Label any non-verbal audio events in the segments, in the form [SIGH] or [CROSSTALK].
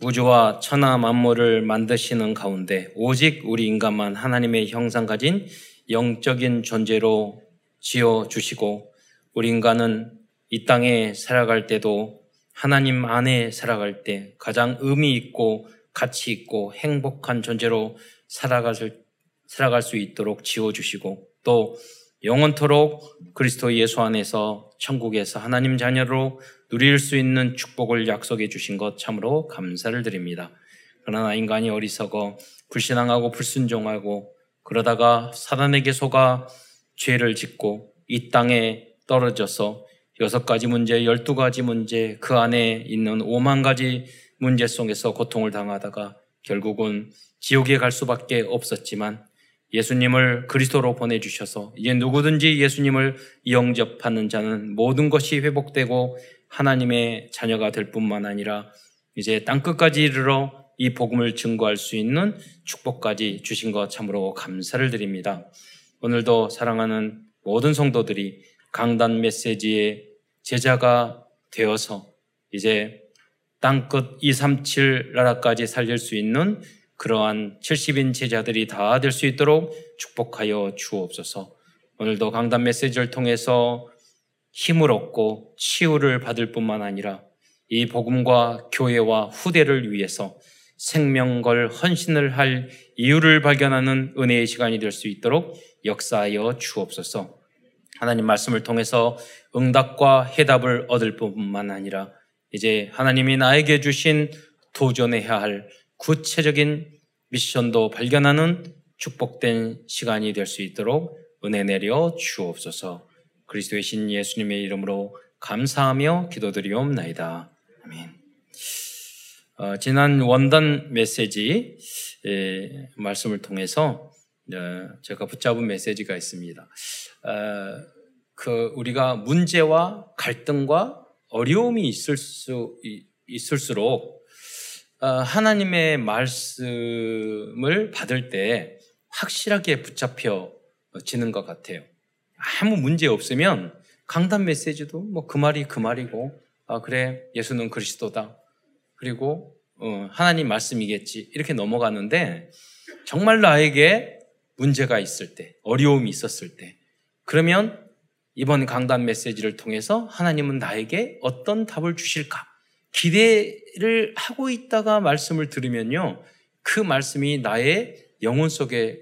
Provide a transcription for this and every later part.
우주와 천하 만물을 만드시는 가운데 오직 우리 인간만 하나님의 형상 가진 영적인 존재로 지어 주시고 우리 인간은 이 땅에 살아갈 때도 하나님 안에 살아갈 때 가장 의미 있고 가치 있고 행복한 존재로 살아갈, 살아갈 수 있도록 지어 주시고 또 영원토록 그리스도 예수 안에서 천국에서 하나님 자녀로 누릴 수 있는 축복을 약속해 주신 것 참으로 감사를 드립니다. 그러나 인간이 어리석어 불신앙하고 불순종하고 그러다가 사단에게 속아 죄를 짓고 이 땅에 떨어져서 여섯 가지 문제, 열두 가지 문제, 그 안에 있는 오만 가지 문제 속에서 고통을 당하다가 결국은 지옥에 갈 수밖에 없었지만 예수님을 그리스도로 보내주셔서 이제 누구든지 예수님을 영접하는 자는 모든 것이 회복되고 하나님의 자녀가 될 뿐만 아니라 이제 땅 끝까지 이르러 이 복음을 증거할 수 있는 축복까지 주신 것 참으로 감사를 드립니다. 오늘도 사랑하는 모든 성도들이 강단 메시지의 제자가 되어서 이제 땅끝 237 나라까지 살릴 수 있는 그러한 70인 제자들이 다 될 수 있도록 축복하여 주옵소서. 오늘도 강단 메시지를 통해서 힘을 얻고 치유를 받을 뿐만 아니라 이 복음과 교회와 후대를 위해서 생명걸 헌신을 할 이유를 발견하는 은혜의 시간이 될 수 있도록 역사하여 주옵소서. 하나님 말씀을 통해서 응답과 해답을 얻을 뿐만 아니라 이제 하나님이 나에게 주신 도전해야 할 구체적인 미션도 발견하는 축복된 시간이 될 수 있도록 은혜 내려 주옵소서. 그리스도의 신 예수님의 이름으로 감사하며 기도드리옵나이다. 아멘. 어, 지난 원단 메시지 에, 말씀을 통해서 어, 제가 붙잡은 메시지가 있습니다. 어, 그 우리가 문제와 갈등과 어려움이 있을 수 있을수록 어, 하나님의 말씀을 받을 때 확실하게 붙잡혀지는 것 같아요. 아무 문제 없으면 강단 메시지도 뭐 그 말이 그 말이고, 아, 그래, 예수는 그리스도다. 그리고, 어, 하나님 말씀이겠지. 이렇게 넘어가는데, 정말 나에게 문제가 있을 때, 어려움이 있었을 때, 그러면 이번 강단 메시지를 통해서 하나님은 나에게 어떤 답을 주실까? 기대를 하고 있다가 말씀을 들으면요. 그 말씀이 나의 영혼 속에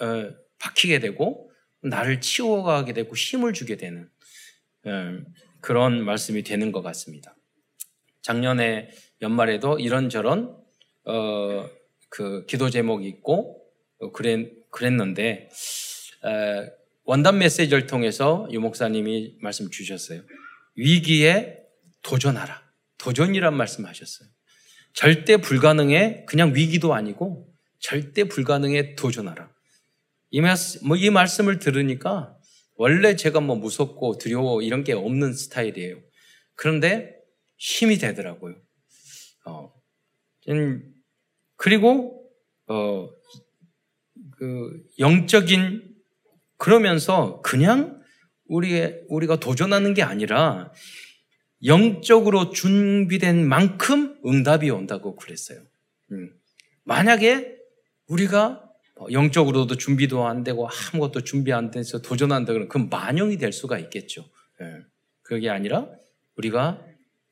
어, 박히게 되고 나를 치워가게 되고 힘을 주게 되는 어, 그런 말씀이 되는 것 같습니다. 작년에 연말에도 이런저런 어, 그 기도 제목이 있고 어, 그랬, 그랬는데 어, 원단 메시지를 통해서 유 목사님이 말씀 주셨어요. 위기에 도전하라. 도전이란 말씀 하셨어요. 절대 불가능해 그냥 위기도 아니고 절대 불가능에 도전하라. 이, 말씀, 뭐 이 말씀을 들으니까 원래 제가 뭐 무섭고 두려워 이런 게 없는 스타일이에요. 그런데 힘이 되더라고요. 어, 그리고 어, 그 영적인 그러면서 그냥 우리 우리가 도전하는 게 아니라 영적으로 준비된 만큼 응답이 온다고 그랬어요. 음. 만약에 우리가 뭐 영적으로도 준비도 안 되고 아무것도 준비 안 돼서 도전한다 그러면 그건 만용이 될 수가 있겠죠. 예. 그게 아니라 우리가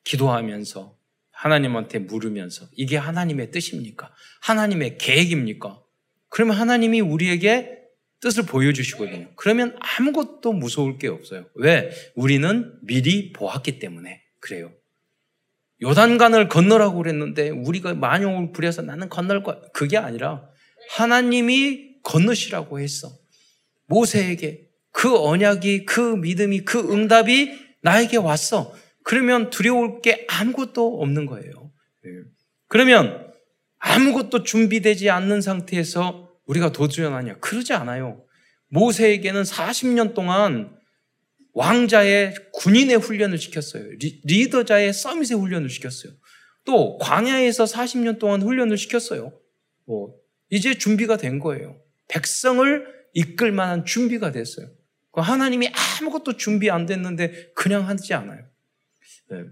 기도하면서 하나님한테 물으면서 이게 하나님의 뜻입니까? 하나님의 계획입니까? 그러면 하나님이 우리에게 뜻을 보여주시거든요. 그러면 아무것도 무서울 게 없어요. 왜? 우리는 미리 보았기 때문에 그래요. 요단간을 건너라고 그랬는데 우리가 만용을 부려서 나는 건널 거야. 그게 아니라 하나님이 건너시라고 했어. 모세에게 그 언약이 그 믿음이 그 응답이 나에게 왔어. 그러면 두려울 게 아무것도 없는 거예요. 예. 그러면 아무것도 준비되지 않는 상태에서 우리가 도전하냐? 그러지 않아요. 모세에게는 40년 동안 왕자의 군인의 훈련을 시켰어요. 리, 더자의 서밋의 훈련을 시켰어요. 또 광야에서 40년 동안 훈련을 시켰어요. 뭐 이제 준비가 된 거예요. 백성을 이끌 만한 준비가 됐어요. 그 하나님이 아무것도 준비 안 됐는데 그냥 하지 않아요. 네.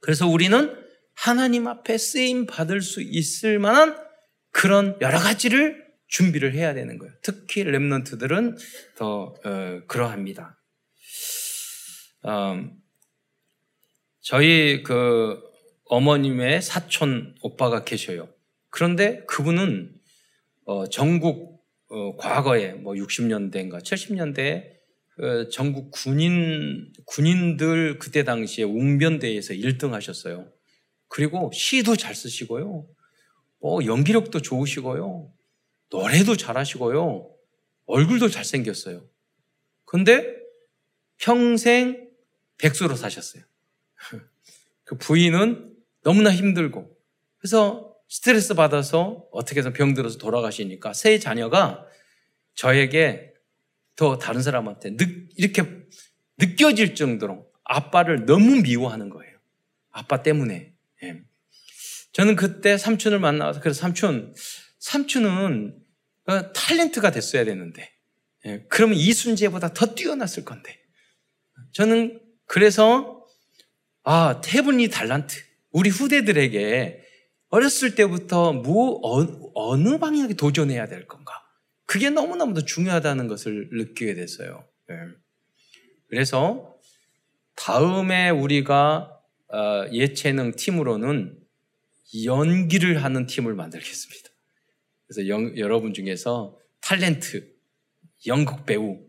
그래서 우리는 하나님 앞에 쓰임 받을 수 있을 만한 그런 여러 가지를 준비를 해야 되는 거예요. 특히 랩런트들은 더 어, 그러합니다. 음, 저희 그 어머님의 사촌 오빠가 계셔요. 그런데 그분은 어, 전국 어, 과거에 뭐 60년대인가 70년대에 어, 전국 군인 군인들 그때 당시에 웅변대에서 1등 하셨어요. 그리고 시도 잘 쓰시고요. 뭐 연기력도 좋으시고요. 노래도 잘하시고요. 얼굴도 잘생겼어요. 근데 평생 백수로 사셨어요. [LAUGHS] 그 부인은 너무나 힘들고 그래서 스트레스 받아서 어떻게 해서 병들어서 돌아가시니까 세 자녀가 저에게 더 다른 사람한테 느, 이렇게 느껴질 정도로 아빠를 너무 미워하는 거예요. 아빠 때문에. 예. 저는 그때 삼촌을 만나서 그래서 삼촌, 삼촌은 어, 탤런트가 됐어야 되는데, 예. 그러면 이순재보다 더 뛰어났을 건데. 저는 그래서 아 태분이 달란트 우리 후대들에게 어렸을 때부터 뭐 어, 느 방향에 도전해야 될 건가? 그게 너무너무도 중요하다는 것을 느끼게 됐어요. 네. 그래서 다음에 우리가 어, 예체능 팀으로는 연기를 하는 팀을 만들겠습니다. 그래서 영, 여러분 중에서 탤런트, 연극 배우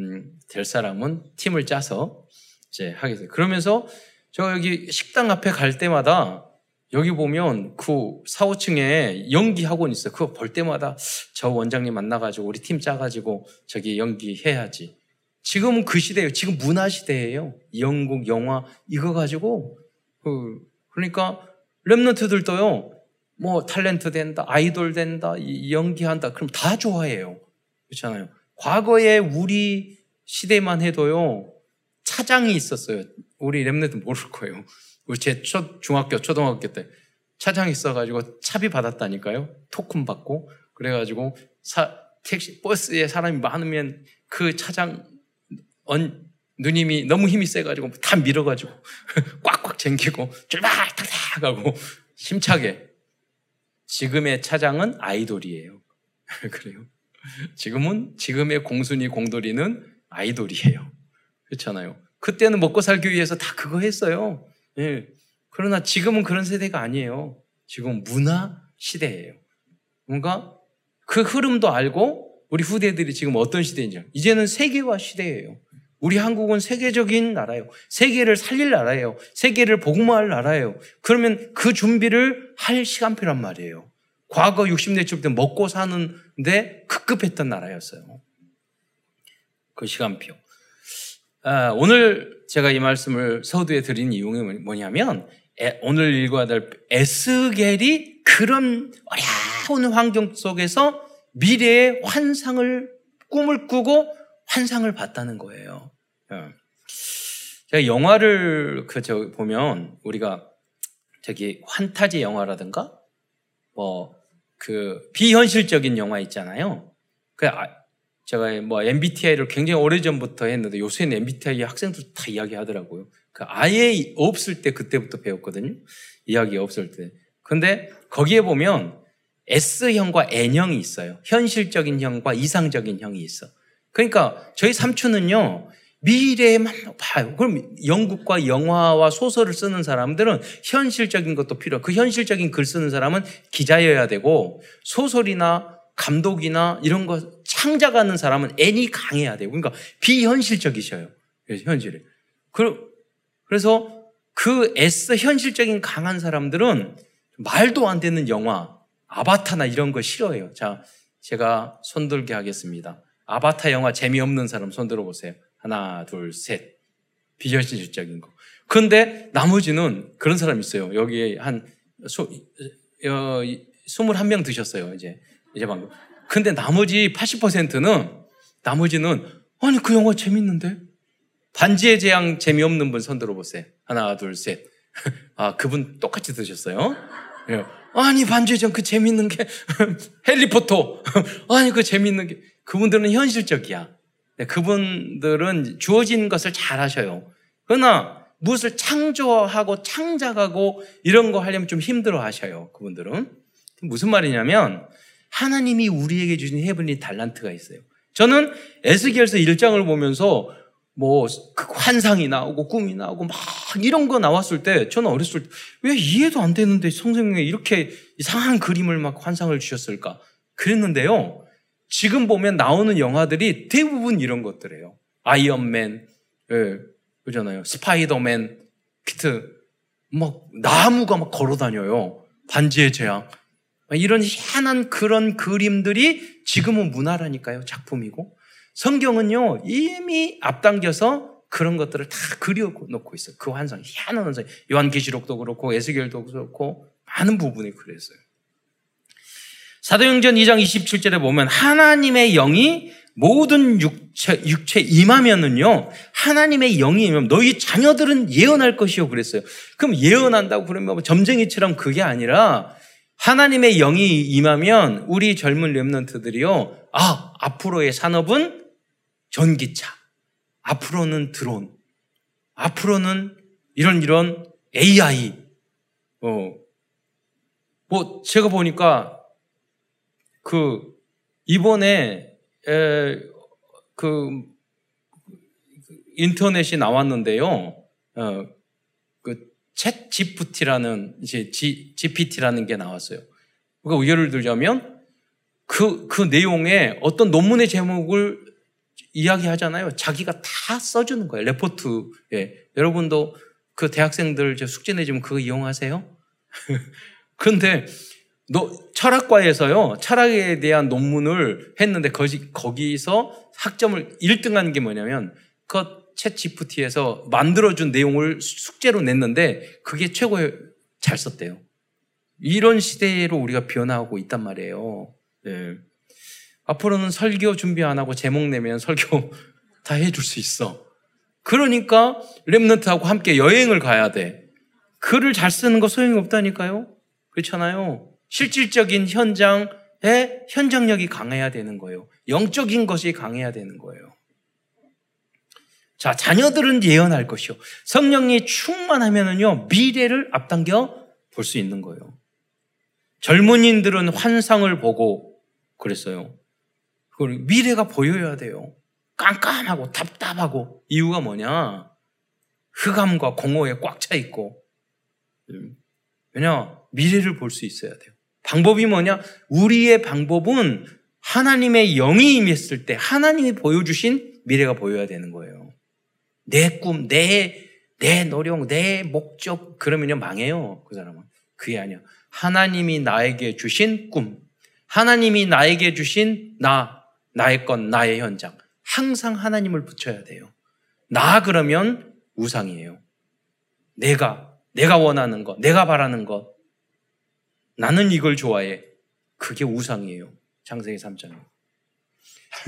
음, 될 사람은 팀을 짜서 이제 하겠어요. 그러면서 저 여기 식당 앞에 갈 때마다 여기 보면 그 4, 5층에 연기 학원 있어요. 그거 볼 때마다 저 원장님 만나가지고 우리 팀 짜가지고 저기 연기해야지. 지금은 그 시대예요. 지금 문화 시대예요. 영국 영화 이거 가지고 그 그러니까 랩런트들도요. 뭐 탤런트 된다, 아이돌 된다, 연기한다. 그럼 다 좋아해요. 그렇잖아요. 과거에 우리 시대만 해도요. 차장이 있었어요. 우리 랩런트 모를 거예요. 우리 제 초, 중학교, 초등학교 때 차장 있어가지고 차비 받았다니까요. 토큰 받고. 그래가지고 사, 택시, 버스에 사람이 많으면 그 차장, 언, 누님이 너무 힘이 세가지고 다 밀어가지고 [LAUGHS] 꽉꽉 쟁기고 출발! 탁탁 하고 힘차게. 지금의 차장은 아이돌이에요. [LAUGHS] 그래요. 지금은, 지금의 공순이 공돌이는 아이돌이에요. 그렇잖아요. 그때는 먹고 살기 위해서 다 그거 했어요. 예. 그러나 지금은 그런 세대가 아니에요. 지금 문화 시대예요. 뭔가 그 흐름도 알고 우리 후대들이 지금 어떤 시대인지 이제는 세계화 시대예요. 우리 한국은 세계적인 나라예요. 세계를 살릴 나라예요. 세계를 복음화할 나라예요. 그러면 그 준비를 할 시간표란 말이에요. 과거 60대 때 먹고 사는데 급급했던 나라였어요. 그 시간표. 아, 오늘 제가 이 말씀을 서두에 드린 이유가 뭐냐면 오늘 읽어야 될 에스겔이 그런 어려운 환경 속에서 미래의 환상을 꿈을 꾸고 환상을 봤다는 거예요. 어. 제가 영화를 그저 보면 우리가 저기 환타지 영화라든가 뭐 그 비현실적인 영화 있잖아요. 그 아, 제가 뭐 MBTI를 굉장히 오래전부터 했는데 요새는 MBTI 학생들 다 이야기하더라고요. 그 아예 없을 때 그때부터 배웠거든요. 이야기 없을 때. 근데 거기에 보면 S형과 N형이 있어요. 현실적인 형과 이상적인 형이 있어. 그러니까 저희 삼촌은요, 미래에만 봐요. 그럼 영국과 영화와 소설을 쓰는 사람들은 현실적인 것도 필요. 그 현실적인 글 쓰는 사람은 기자여야 되고 소설이나 감독이나 이런 거 창작하는 사람은 N이 강해야 돼요. 그러니까 비현실적이셔요. 현실을. 그래서 그 S 현실적인 강한 사람들은 말도 안 되는 영화, 아바타나 이런 거 싫어해요. 자, 제가 손들게 하겠습니다. 아바타 영화 재미없는 사람 손 들어 보세요. 하나, 둘, 셋. 비현실적인 거. 근데 나머지는 그런 사람 있어요. 여기에 한 수, 어, 21명 드셨어요. 이제, 이제 방금. 근데 나머지 80%는 나머지는 아니 그 영화 재밌는데 반지의 제왕 재미없는 분 손 들어보세요. 하나 둘 셋. [LAUGHS] 아 그분 똑같이 드셨어요. 예. 아니 반지의 제왕 그 재밌는 게 [LAUGHS] 헬리포터. [LAUGHS] 아니 그 재밌는 게 그분들은 현실적이야. 네, 그분들은 주어진 것을 잘 하셔요. 그러나 무엇을 창조하고 창작하고 이런 거 하려면 좀 힘들어 하셔요. 그분들은. 무슨 말이냐면 하나님이 우리에게 주신 heavenly 달란트가 있어요. 저는 에스겔서 1장을 보면서 뭐그 환상이 나오고 꿈이 나오고 막 이런 거 나왔을 때 저는 어렸을 때 왜 이해도 안 되는데 성경에 이렇게 이상한 그림을 막 환상을 주셨을까 그랬는데요. 지금 보면 나오는 영화들이 대부분 이런 것들이에요. 아이언맨, 예, 그잖아요. 스파이더맨, 키트, 막 나무가 막 걸어 다녀요. 반지의 제왕. 이런 희한한 그런 그림들이 지금은 문화라니까요. 작품이고. 성경은요, 이미 앞당겨서 그런 것들을 다 그려놓고 있어요. 그 환상, 희한한 환상. 요한계시록도 그렇고, 에스겔도 그렇고, 많은 부분이 그랬어요. 사도행전 2장 27절에 보면 하나님의 영이 모든 육체, 육체 임하면은요, 하나님의 영이 임하면 너희 자녀들은 예언할 것이요. 그랬어요. 그럼 예언한다고 그러면 뭐 점쟁이처럼 그게 아니라 하나님의 영이 임하면 우리 젊은 랩런트들이요, 아, 앞으로의 산업은 전기차, 앞으로는 드론, 앞으로는 이런 이런 AI, 어, 뭐 제가 보니까 그 이번에 에, 그 인터넷이 나왔는데요. 어, 그 챗 GPT라는 이제 G, GPT라는 게 나왔어요. 그러니까 예를 들자면 그, 그 내용에 어떤 논문의 제목을 이야기하잖아요. 자기가 다 써주는 거예요. 레포트에. 여러분도 그 대학생들 숙제 내주면 그거 이용하세요? [LAUGHS] 그런데 너, 철학과에서요, 철학에 대한 논문을 했는데 거기, 거기서 학점을 1등한 게 뭐냐면 그 챗 GPT에서 만들어준 내용을 숙제로 냈는데 그게 최고에 잘 썼대요. 이런 시대로 우리가 변화하고 있단 말이에요. 네. 앞으로는 설교 준비 안 하고 제목 내면 설교 [LAUGHS] 다 해줄 수 있어. 그러니까 랩런트하고 함께 여행을 가야 돼. 글을 잘 쓰는 거 소용이 없다니까요. 그렇잖아요. 실질적인 현장에 현장력이 강해야 되는 거예요. 영적인 것이 강해야 되는 거예요. 자, 자녀들은 예언할 것이요. 성령이 충만하면은요, 미래를 앞당겨 볼 수 있는 거예요. 젊은이들은 환상을 보고 그랬어요. 그걸 미래가 보여야 돼요. 깜깜하고 답답하고 이유가 뭐냐? 흑암과 공허에 꽉 차 있고 왜냐 미래를 볼 수 있어야 돼요. 방법이 뭐냐? 우리의 방법은 하나님의 영이 임했을 때 하나님이 보여주신 미래가 보여야 되는 거예요. 내 꿈, 내, 내 노력, 내 목적, 그러면요, 망해요. 그 사람은. 그게 아니야. 하나님이 나에게 주신 꿈, 하나님이 나에게 주신 나, 나의 것, 나의 현장. 항상 하나님을 붙여야 돼요. 나 그러면 우상이에요. 내가, 내가 원하는 것, 내가 바라는 것, 나는 이걸 좋아해. 그게 우상이에요. 창세기 3장에.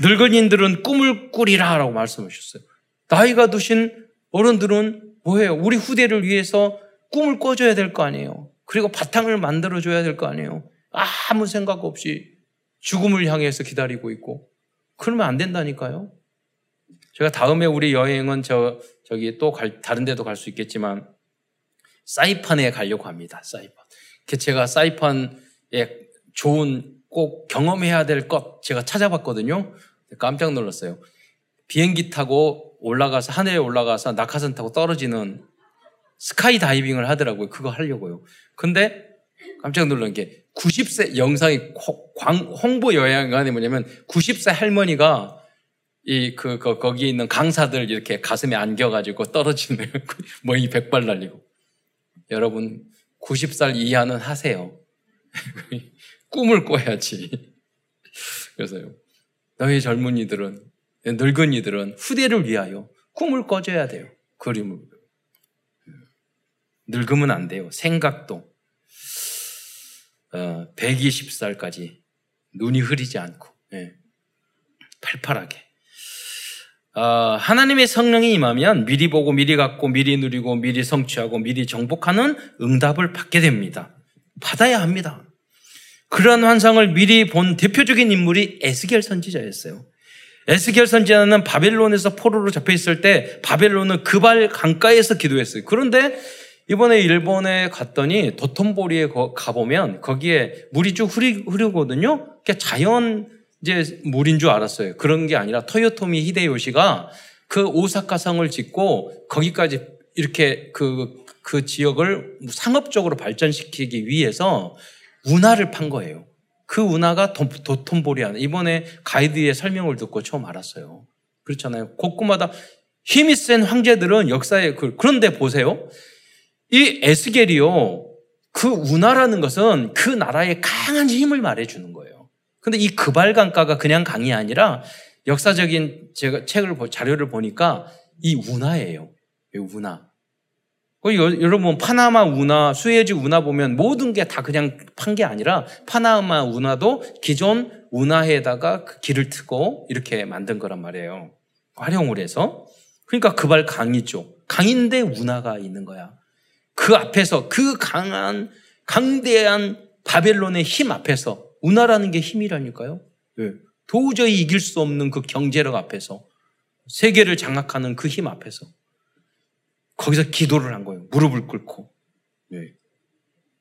늙은이들은 꿈을 꾸리라 라고 말씀하셨어요. 나이가 드신 어른들은 뭐예요? 우리 후대를 위해서 꿈을 꿔줘야 될 거 아니에요. 그리고 바탕을 만들어줘야 될 거 아니에요. 아무 생각 없이 죽음을 향해서 기다리고 있고. 그러면 안 된다니까요. 제가 다음에 우리 여행은 저, 저기 또 갈, 다른 데도 갈 수 있겠지만, 사이판에 가려고 합니다. 사이판. 제가 사이판에 좋은 꼭 경험해야 될 것 제가 찾아봤거든요. 깜짝 놀랐어요. 비행기 타고 올라가서 하늘에 올라가서 낙하산 타고 떨어지는 스카이 다이빙을 하더라고요. 그거 하려고요. 근데 깜짝 놀란 게 90세 영상이 광, 홍보 여행관이 뭐냐면 90세 할머니가 이, 그, 그, 거기 있는 강사들 이렇게 가슴에 안겨가지고 떨어지는, [LAUGHS] 뭐이 백발 날리고. 여러분, 90살 이하는 하세요. [LAUGHS] 꿈을 꿔야지. [LAUGHS] 그래서요. 너희 젊은이들은, 늙은이들은 후대를 위하여 꿈을 꿔줘야 돼요. 그림을. 늙으면 안 돼요. 생각도. 어, 120살까지 눈이 흐리지 않고, 예. 팔팔하게. 어, 하나님의 성령이 임하면 미리 보고 미리 갖고 미리 누리고 미리 성취하고 미리 정복하는 응답을 받게 됩니다. 받아야 합니다. 그런 환상을 미리 본 대표적인 인물이 에스겔 선지자였어요. 에스겔 선지자는 바벨론에서 포로로 잡혀 있을 때 바벨론은 그발 강가에서 기도했어요. 그런데 이번에 일본에 갔더니 도톤보리에 가보면 거기에 물이 쭉 흐리, 흐르거든요. 그게 자연 이제 물인 줄 알았어요. 그런 게 아니라 토요토미 히데요시가 그 오사카 성을 짓고 거기까지 이렇게 그, 그 지역을 상업적으로 발전시키기 위해서 운하를 판 거예요. 그 운하가 도, 톤보리안 이번에 가이드의 설명을 듣고 처음 알았어요. 그렇잖아요. 곳곳마다 힘이 센 황제들은 역사에 그, 그런데 보세요. 이 에스겔이요. 그 운하라는 것은 그 나라의 강한 힘을 말해 주는 거예요. 근데 이 그발강가가 그냥 강이 아니라 역사적인 제가 책을 자료를 보니까 이 운하예요. 운하. 여러분 파나마 운하, 수에즈 운하 보면 모든 게 다 그냥 판 게 아니라 파나마 운하도 기존 운하에다가 그 길을 트고 이렇게 만든 거란 말이에요. 활용을 해서. 그러니까 그발 강이죠. 강인데 운하가 있는 거야. 그 앞에서 그 강한 강대한 바벨론의 힘 앞에서 운하라는 게 힘이라니까요. 네. 도저히 이길 수 없는 그 경제력 앞에서 세계를 장악하는 그 힘 앞에서 거기서 기도를 한 거예요. 무릎을 꿇고. 네.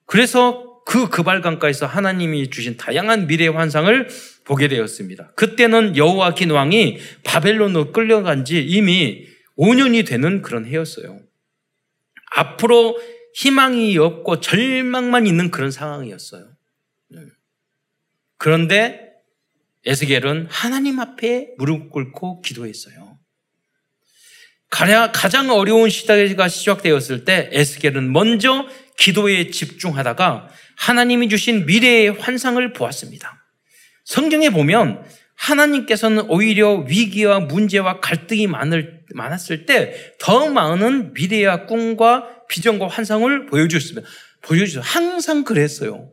그래서 그 그발강가에서 하나님이 주신 다양한 미래의 환상을 보게 되었습니다. 그때는 여호와긴 왕이 바벨론으로 끌려간 지 이미 5년이 되는 그런 해였어요. 앞으로 희망이 없고 절망만 있는 그런 상황이었어요. 네. 그런데 에스겔은 하나님 앞에 무릎 꿇고 기도했어요. 가장 어려운 시대가 시작되었을 때 에스겔은 먼저 기도에 집중하다가 하나님이 주신 미래의 환상을 보았습니다. 성경에 보면 하나님께서는 오히려 위기와 문제와 갈등이 많을, 많았을 때 더 많은 미래와 꿈과 비전과 환상을 보여주셨습니다. 보여주셨어요. 항상 그랬어요.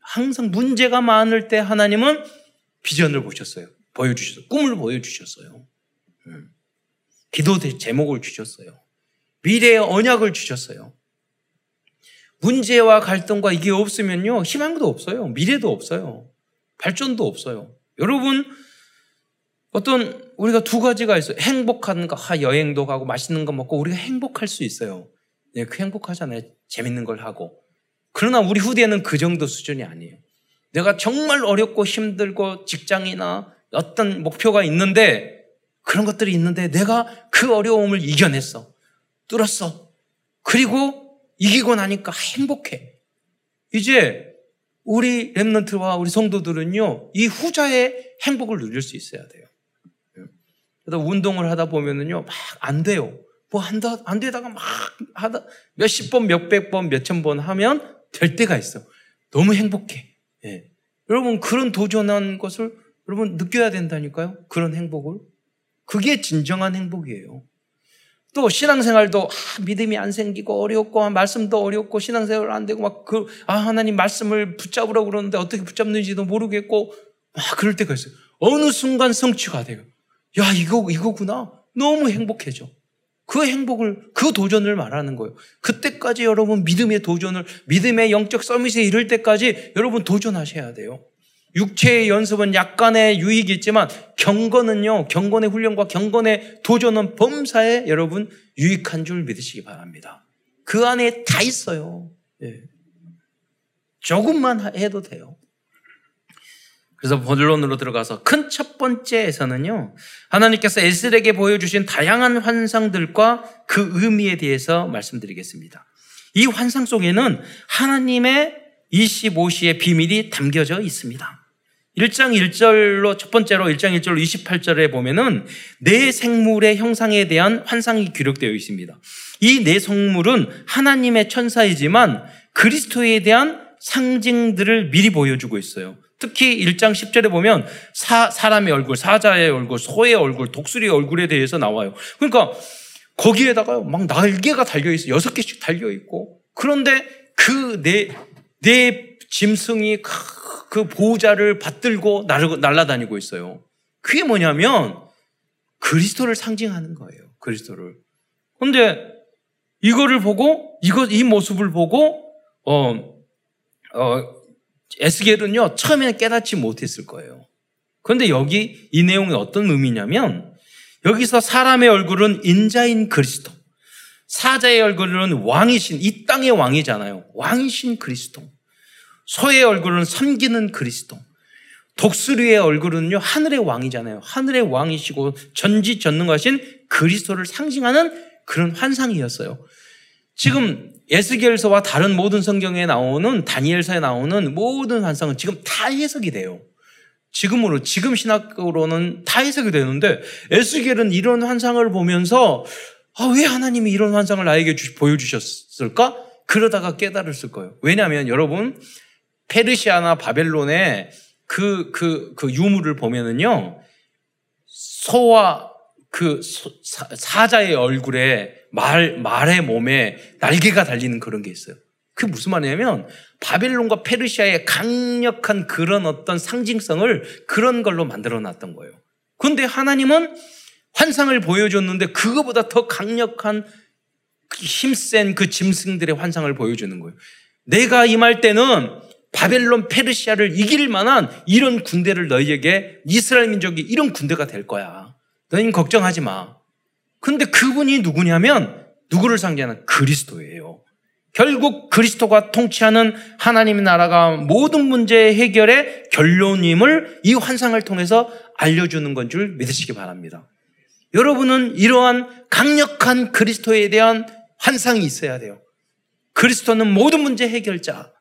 항상 문제가 많을 때 하나님은 비전을 보셨어요. 보여주셨어요. 꿈을 보여주셨어요. 음. 기도 제목을 주셨어요. 미래의 언약을 주셨어요. 문제와 갈등과 이게 없으면요, 희망도 없어요. 미래도 없어요. 발전도 없어요. 여러분, 어떤 우리가 두 가지가 있어요. 행복한 거, 하, 여행도 가고 맛있는 거 먹고 우리가 행복할 수 있어요. 네, 그 행복하잖아요. 재밌는 걸 하고. 그러나 우리 후대는 그 정도 수준이 아니에요. 내가 정말 어렵고 힘들고 직장이나 어떤 목표가 있는데 그런 것들이 있는데 내가 그 어려움을 이겨냈어. 뚫었어. 그리고 이기고 나니까 행복해. 이제 우리 랩런트와 우리 성도들은요, 이 후자의 행복을 누릴 수 있어야 돼요. 그래서 운동을 하다 보면은요, 막 안 돼요. 뭐 한다, 안 되다가 막 하다, 몇십 번, 몇백 번, 몇천 번 하면 될 때가 있어. 너무 행복해. 예. 여러분, 그런 도전한 것을 여러분 느껴야 된다니까요. 그런 행복을. 그게 진정한 행복이에요. 또 신앙생활도 아, 믿음이 안 생기고 어렵고 말씀도 어렵고 신앙생활 안 되고 막 그 아, 하나님 말씀을 붙잡으라고 그러는데 어떻게 붙잡는지도 모르겠고 막 그럴 때가 있어요. 어느 순간 성취가 돼요. 야 이거 이거구나. 너무 행복해져. 그 행복을 그 도전을 말하는 거예요. 그때까지 여러분 믿음의 도전을 믿음의 영적 서밋에 이를 때까지 여러분 도전하셔야 돼요. 육체의 연습은 약간의 유익이 있지만 경건은요, 경건의 훈련과 경건의 도전은 범사에 여러분 유익한 줄 믿으시기 바랍니다. 그 안에 다 있어요. 예. 조금만 해도 돼요. 그래서 본론으로 들어가서 큰 첫 번째에서는요, 하나님께서 에스에게 보여주신 다양한 환상들과 그 의미에 대해서 말씀드리겠습니다. 이 환상 속에는 하나님의 25시의 비밀이 담겨져 있습니다. 1장 1절로 첫 번째로 1장 1절로 28절에 보면은 내 생물의 형상에 대한 환상이 기록되어 있습니다. 이 내 생물은 하나님의 천사이지만 그리스도에 대한 상징들을 미리 보여주고 있어요. 특히 1장 10절에 보면 사, 사람의 얼굴, 사자의 얼굴, 소의 얼굴, 독수리의 얼굴에 대해서 나와요. 그러니까 거기에다가 막 날개가 달려 있어. 여섯 개씩 달려 있고. 그런데 그 내, 내 짐승이 그 보호자를 받들고 날아다니고 있어요. 그게 뭐냐면 그리스도를 상징하는 거예요. 그리스도를. 그런데 이거를 보고 이거 이 모습을 보고 어, 어 에스겔은요 처음에는 깨닫지 못했을 거예요. 그런데 여기 이 내용이 어떤 의미냐면 여기서 사람의 얼굴은 인자인 그리스도, 사자의 얼굴은 왕이신 이 땅의 왕이잖아요. 왕이신 그리스도. 소의 얼굴은 섬기는 그리스도. 독수리의 얼굴은요 하늘의 왕이잖아요. 하늘의 왕이시고 전지 전능하신 그리스도를 상징하는 그런 환상이었어요. 지금 에스겔서와 다른 모든 성경에 나오는 다니엘서에 나오는 모든 환상은 지금 다 해석이 돼요. 지금으로 지금 신학으로는 다 해석이 되는데 에스겔은 이런 환상을 보면서 아, 왜 하나님이 이런 환상을 나에게 주, 보여주셨을까? 그러다가 깨달았을 거예요. 왜냐하면 여러분 페르시아나 바벨론의 그, 그, 그 유물을 보면은요, 소와 그 사자의 얼굴에 말, 말의 몸에 날개가 달리는 그런 게 있어요. 그게 무슨 말이냐면 바벨론과 페르시아의 강력한 그런 어떤 상징성을 그런 걸로 만들어 놨던 거예요. 그런데 하나님은 환상을 보여줬는데 그거보다 더 강력한 힘센 그 짐승들의 환상을 보여주는 거예요. 내가 임할 때는 바벨론 페르시아를 이길 만한 이런 군대를 너희에게 이스라엘 민족이 이런 군대가 될 거야. 너희는 걱정하지 마. 근데 그분이 누구냐면 누구를 상징하는 그리스도예요. 결국 그리스도가 통치하는 하나님의 나라가 모든 문제 해결의 결론임을 이 환상을 통해서 알려주는 건 줄 믿으시기 바랍니다. 여러분은 이러한 강력한 그리스도에 대한 환상이 있어야 돼요. 그리스도는 모든 문제 해결자.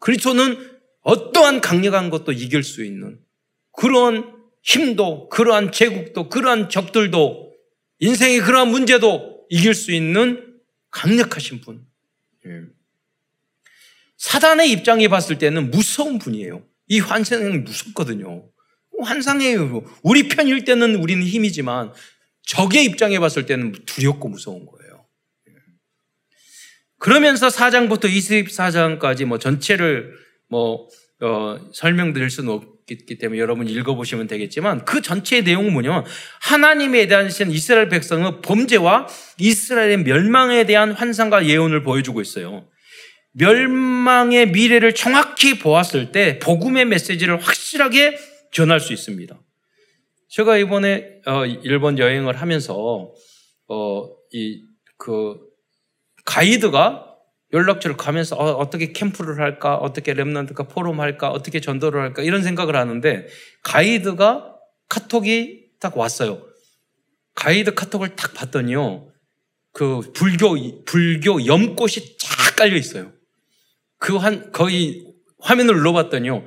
그리스도는 어떠한 강력한 것도 이길 수 있는 그런 힘도, 그러한 제국도, 그러한 적들도, 인생의 그러한 문제도 이길 수 있는 강력하신 분. 예. 사단의 입장에 봤을 때는 무서운 분이에요. 이 환상이 무섭거든요. 환상이에요. 우리 편일 때는 우리는 힘이지만 적의 입장에 봤을 때는 두렵고 무서운 거예요. 예. 그러면서 4장부터 24장까지 뭐 전체를 뭐 어, 설명드릴 수는 없기 때문에 여러분 읽어보시면 되겠지만 그 전체의 내용은 뭐냐면 하나님에 대한 이스라엘 백성의 범죄와 이스라엘의 멸망에 대한 환상과 예언을 보여주고 있어요. 멸망의 미래를 정확히 보았을 때 복음의 메시지를 확실하게 전할 수 있습니다. 제가 이번에 어, 일본 여행을 하면서 어, 이그 가이드가 연락처를 가면서 어, 떻게 캠프를 할까, 어떻게 랩런트가 포럼 할까, 어떻게 전도를 할까 이런 생각을 하는데 가이드가 카톡이 딱 왔어요. 가이드 카톡을 딱 봤더니요, 그 불교 불교 염꽃이 쫙 깔려 있어요. 그 한 거의 화면을 눌러봤더니요,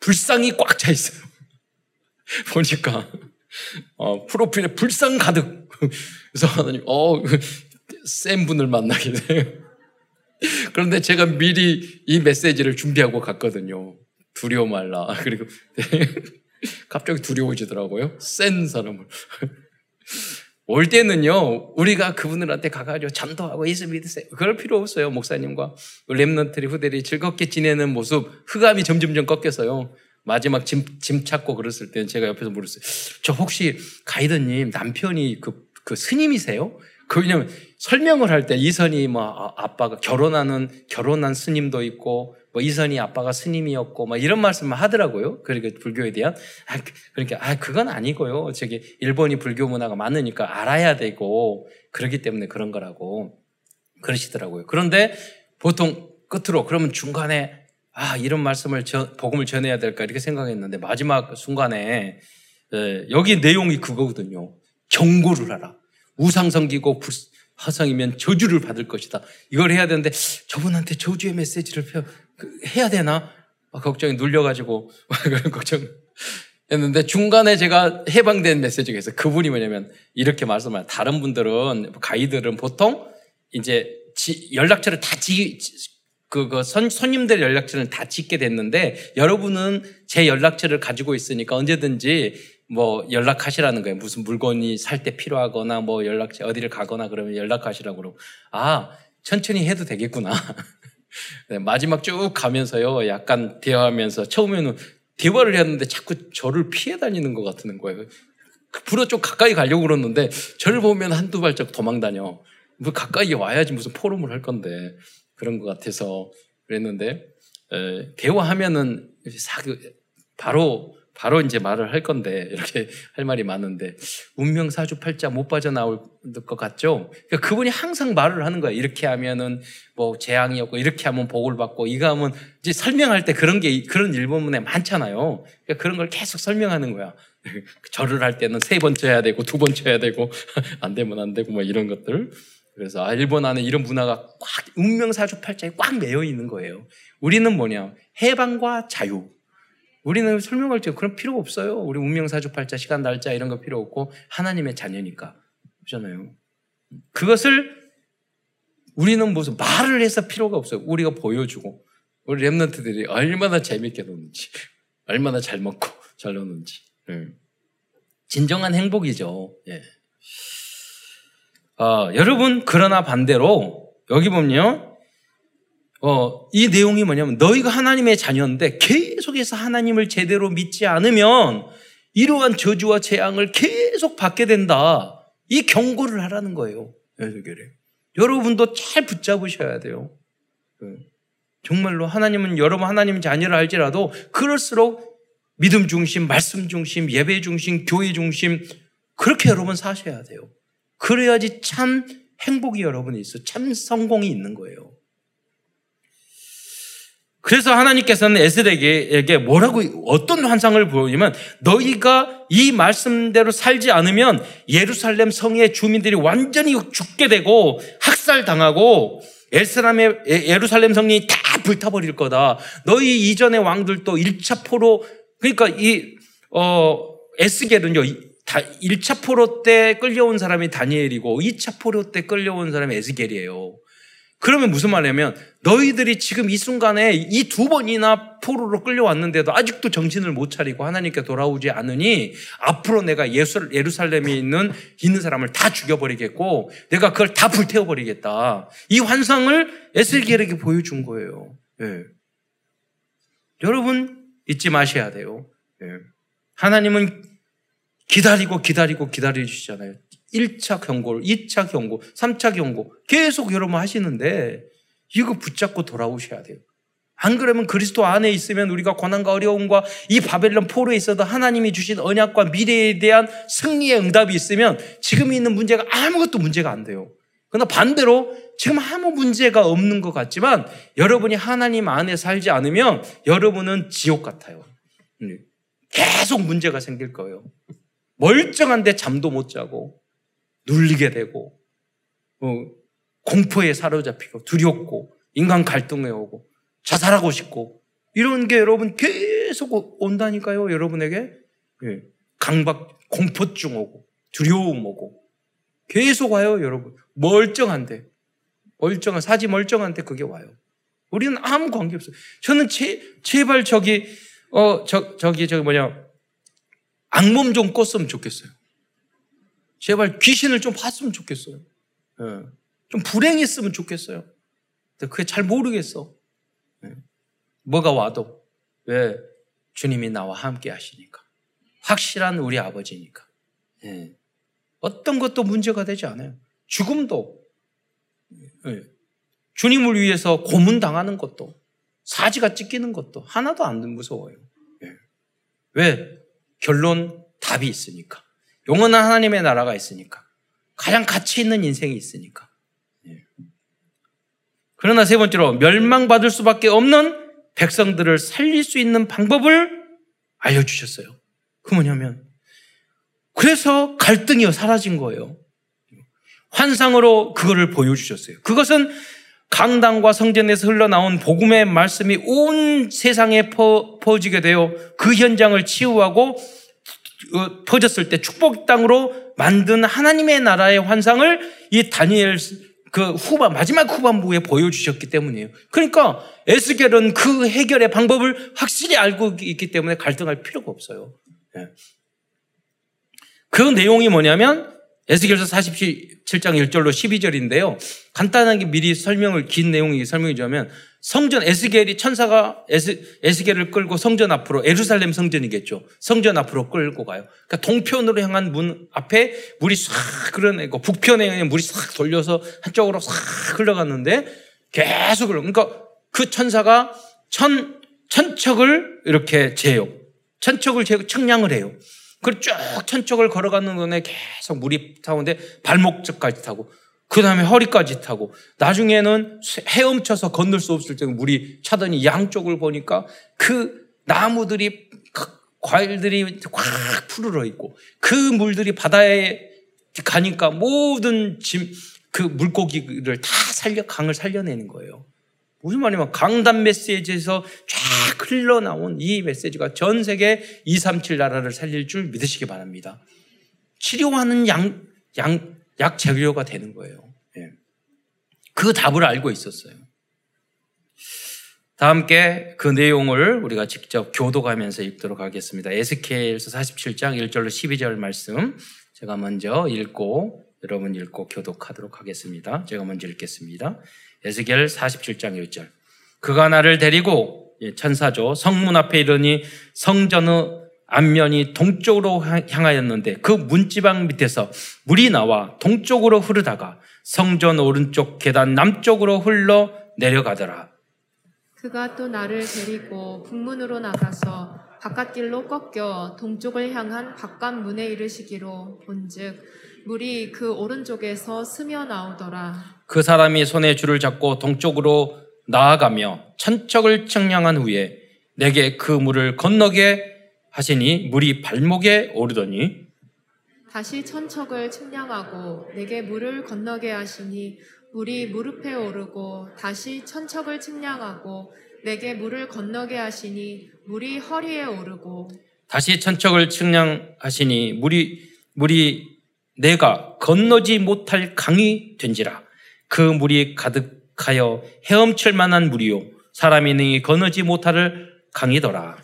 불상이 꽉 차 있어요. [LAUGHS] 보니까 어, 프로필에 불상 가득. [LAUGHS] 그래서 하나님, 어, 센 분을 만나게 돼요. [LAUGHS] 그런데 제가 미리 이 메시지를 준비하고 갔거든요. 두려워 말라. [LAUGHS] 그리고 [LAUGHS] 갑자기 두려워지더라고요. 센 사람을. 올 때는요, 우리가 그분들한테 가가지고 전도하고 예수 믿으세요. 그럴 필요 없어요. 목사님과 remnant들이 후대들이 즐겁게 지내는 모습, 흑암이 점점점 꺾여서요. 마지막 짐, 짐 찾고 그랬을 때 제가 옆에서 물었어요. 저 혹시 가이드님 남편이 그, 그 스님이세요? 그 왜냐면 설명을 할 때 이선이 뭐 아, 아빠가 결혼하는 결혼한 스님도 있고 뭐 이선이 아빠가 스님이었고 막 이런 말씀을 하더라고요. 그러니까 불교에 대한 아, 그, 그러니까 아 그건 아니고요. 저기 일본이 불교 문화가 많으니까 알아야 되고 그렇기 때문에 그런 거라고 그러시더라고요. 그런데 보통 끝으로 그러면 중간에 아 이런 말씀을 저, 복음을 전해야 될까 이렇게 생각했는데 마지막 순간에 에, 여기 내용이 그거거든요. 경고를 하라. 우상 섬기고 화성이면 저주를 받을 것이다. 이걸 해야 되는데 저분한테 저주의 메시지를 그, 해야 되나? 아, 걱정이 눌려가지고 [LAUGHS] 걱정 했는데 중간에 제가 해방된 메시지가 있어요. 그분이 뭐냐면 이렇게 말씀을 다른 분들은 가이드들은 보통 이제 연락처를 다 지, 그, 선, 손님들 연락처를 다 짓게 됐는데 여러분은 제 연락처를 가지고 있으니까 언제든지 뭐 연락하시라는 거예요. 무슨 물건이 살 때 필요하거나 뭐 연락 어디를 가거나 그러면 연락하시라고 그러고 아 천천히 해도 되겠구나. [LAUGHS] 네, 마지막 쭉 가면서요. 약간 대화하면서 처음에는 대화를 했는데 자꾸 저를 피해 다니는 것 같은 거예요. 불어 좀 가까이 가려고 그러는데 저를 보면 한두 발짝 도망 다녀. 뭐 가까이 와야지 무슨 포럼을 할 건데 그런 것 같아서 그랬는데 에, 대화하면은 바로 바로 이제 말을 할 건데 이렇게 [LAUGHS] 할 말이 많은데 운명 사주팔자 못 빠져나올 것 같죠? 그러니까 그분이 항상 말을 하는 거예요. 이렇게 하면은 뭐 재앙이 없고 이렇게 하면 복을 받고 이거 하면 이제 설명할 때 그런 게 그런 일본문에 많잖아요. 그러니까 그런 걸 계속 설명하는 거야. [LAUGHS] 절을 할 때는 세번 쳐야 되고 두번 쳐야 되고 [LAUGHS] 안 되면 안 되고 뭐 이런 것들. 그래서 아, 일본 안에 이런 문화가 꽉 운명 사주팔자에 꽉 매여 있는 거예요. 우리는 뭐냐 해방과 자유. 우리는 설명할 때 그런 필요가 없어요. 우리 운명 사주팔자, 시간, 날짜 이런 거 필요 없고 하나님의 자녀니까. 그렇잖아요. 그것을 우리는 무슨 말을 해서 필요가 없어요. 우리가 보여주고 우리 랩런트들이 얼마나 재밌게 노는지, 얼마나 잘 먹고 잘 노는지. 네. 진정한 행복이죠. 예. 어, 여러분 그러나 반대로 여기 보면요. 어, 이 내용이 뭐냐면 너희가 하나님의 자녀인데 계 속해서 하나님을 제대로 믿지 않으면 이러한 저주와 재앙을 계속 받게 된다. 이 경고를 하라는 거예요. 에스겔에. 여러분도 잘 붙잡으셔야 돼요. 예. 정말로 하나님은 여러분 하나님 자녀를 알지라도 그럴수록 믿음 중심, 말씀 중심, 예배 중심, 교회 중심 그렇게 여러분 사셔야 돼요. 그래야지 참 행복이 여러분이 있어. 참 성공이 있는 거예요. 그래서 하나님께서는 에스겔에게 뭐라고 어떤 환상을 보여주면 너희가 이 말씀대로 살지 않으면 예루살렘 성의 주민들이 완전히 죽게 되고 학살당하고 에스람의 예루살렘 성이 다 불타버릴 거다. 너희 이전의 왕들도 1차 포로 그러니까 이 어, 에스겔은요. 다 1차 포로 때 끌려온 사람이 다니엘이고 2차 포로 때 끌려온 사람이 에스겔이에요. 그러면 무슨 말이냐면 너희들이 지금 이 순간에 이 두 번이나 포로로 끌려왔는데도 아직도 정신을 못 차리고 하나님께 돌아오지 않으니 앞으로 내가 예루살렘에 있는 있는 사람을 다 죽여버리겠고 내가 그걸 다 불태워버리겠다. 이 환상을 에스겔에게 보여준 거예요. 네. 여러분 잊지 마셔야 돼요. 네. 하나님은 기다리고 기다리고 기다려 주시잖아요. 1차 경고를, 2차 경고, 3차 경고 계속 여러분 하시는데 이거 붙잡고 돌아오셔야 돼요. 안 그러면 그리스도 안에 있으면 우리가 고난과 어려움과 이 바벨론 포로에 있어도 하나님이 주신 언약과 미래에 대한 승리의 응답이 있으면 지금 있는 문제가 아무것도 문제가 안 돼요. 그러나 반대로 지금 아무 문제가 없는 것 같지만 여러분이 하나님 안에 살지 않으면 여러분은 지옥 같아요. 계속 문제가 생길 거예요. 멀쩡한데 잠도 못 자고 눌리게 되고 어, 공포에 사로잡히고 두렵고 인간 갈등에 오고 자살하고 싶고 이런 게 여러분 계속 온다니까요 여러분에게. 예. 강박 공포증 오고 두려움 오고. 계속 와요 여러분. 멀쩡한데 멀쩡한 사지 멀쩡한데 그게 와요. 우리는 아무 관계 없어요. 저는 제, 제발 저기 어 저 저기 저기 뭐냐 악몸 좀 꿨으면 좋겠어요 제발 귀신을 좀 봤으면 좋겠어요. 예. 좀 불행했으면 좋겠어요. 근데 그게 잘 모르겠어. 예. 뭐가 와도 왜 주님이 나와 함께 하시니까 확실한 우리 아버지니까 예. 어떤 것도 문제가 되지 않아요. 죽음도 예. 주님을 위해서 고문 당하는 것도 사지가 찢기는 것도 하나도 안 무서워요. 예. 왜 결론 답이 있으니까. 영원한 하나님의 나라가 있으니까. 가장 가치 있는 인생이 있으니까. 예. 그러나 세 번째로 멸망받을 수밖에 없는 백성들을 살릴 수 있는 방법을 알려주셨어요. 그 뭐냐면 그래서 갈등이 사라진 거예요. 환상으로 그거를 보여주셨어요. 그것은 강당과 성전에서 흘러나온 복음의 말씀이 온 세상에 퍼, 퍼지게 되어 그 현장을 치유하고 어, 퍼졌을 때 축복 땅으로 만든 하나님의 나라의 환상을 이 다니엘 그 후반 마지막 후반부에 보여주셨기 때문이에요. 그러니까 에스겔은 그 해결의 방법을 확실히 알고 있기 때문에 갈등할 필요가 없어요. 예. 그 내용이 뭐냐면 에스겔서 47장 1절로 12절인데요. 간단하게 미리 설명을 긴 내용이 설명해 주자면 성전 에스겔이 천사가 에스, 에스겔을 끌고 성전 앞으로 에루살렘 성전이겠죠. 성전 앞으로 끌고 가요. 그러니까 동편으로 향한 문 앞에 물이 싹 흘러내고 북편에 물이 싹 돌려서 한쪽으로 싹 흘러갔는데 계속 흘러. 그러니까 그 천사가 천 천척을 이렇게 재요. 천척을 제- 측량을 해요. 그리고 쭉 천척을 걸어가는 동안에 계속 물이 타오는데 발목까지 타고 그 다음에 허리까지 타고 나중에는 헤엄쳐서 건널 수 없을 때 물이 차더니 양쪽을 보니까 그 나무들이 그 과일들이 확 푸르러 있고 그 물들이 바다에 가니까 모든 짐, 그 물고기를 다 살려, 강을 살려내는 거예요. 무슨 말이냐면 강단 메시지에서 쫙 흘러나온 이 메시지가 전 세계 237 나라를 살릴 줄 믿으시기 바랍니다. 치료하는 양, 양, 약 재료가 되는 거예요. 예. 그 답을 알고 있었어요. 다 함께 그 내용을 우리가 직접 교도가면서 읽도록 하겠습니다. 에스케엘서 47장 1절로 12절 말씀 제가 먼저 읽고 여러분 읽고 교독하도록 하겠습니다. 제가 먼저 읽겠습니다. 에스겔 47장 1절. 그가 나를 데리고 예, 천사죠. 성문 앞에 이르니 성전의 앞면이 동쪽으로 향하였는데 그 문지방 밑에서 물이 나와 동쪽으로 흐르다가 성전 오른쪽 계단 남쪽으로 흘러 내려가더라. 그가 또 나를 데리고 북문으로 나가서 바깥길로 꺾여 동쪽을 향한 바깥문에 이르시기로 본즉 물이 그 오른쪽에서 스며 나오더라. 그 사람이 손에 줄을 잡고 동쪽으로 나아가며 천척을 측량한 후에 내게 그 물을 건너게 하시니 물이 발목에 오르더니 다시 천척을 측량하고 내게 물을 건너게 하시니 물이 무릎에 오르고 다시 천척을 측량하고 내게 물을 건너게 하시니 물이 허리에 오르고 다시 천척을 측량하시니 물이 물이 내가 건너지 못할 강이 된지라. 그 물이 가득하여 헤엄칠 만한 물이요. 사람이 능히 건너지 못할 강이더라.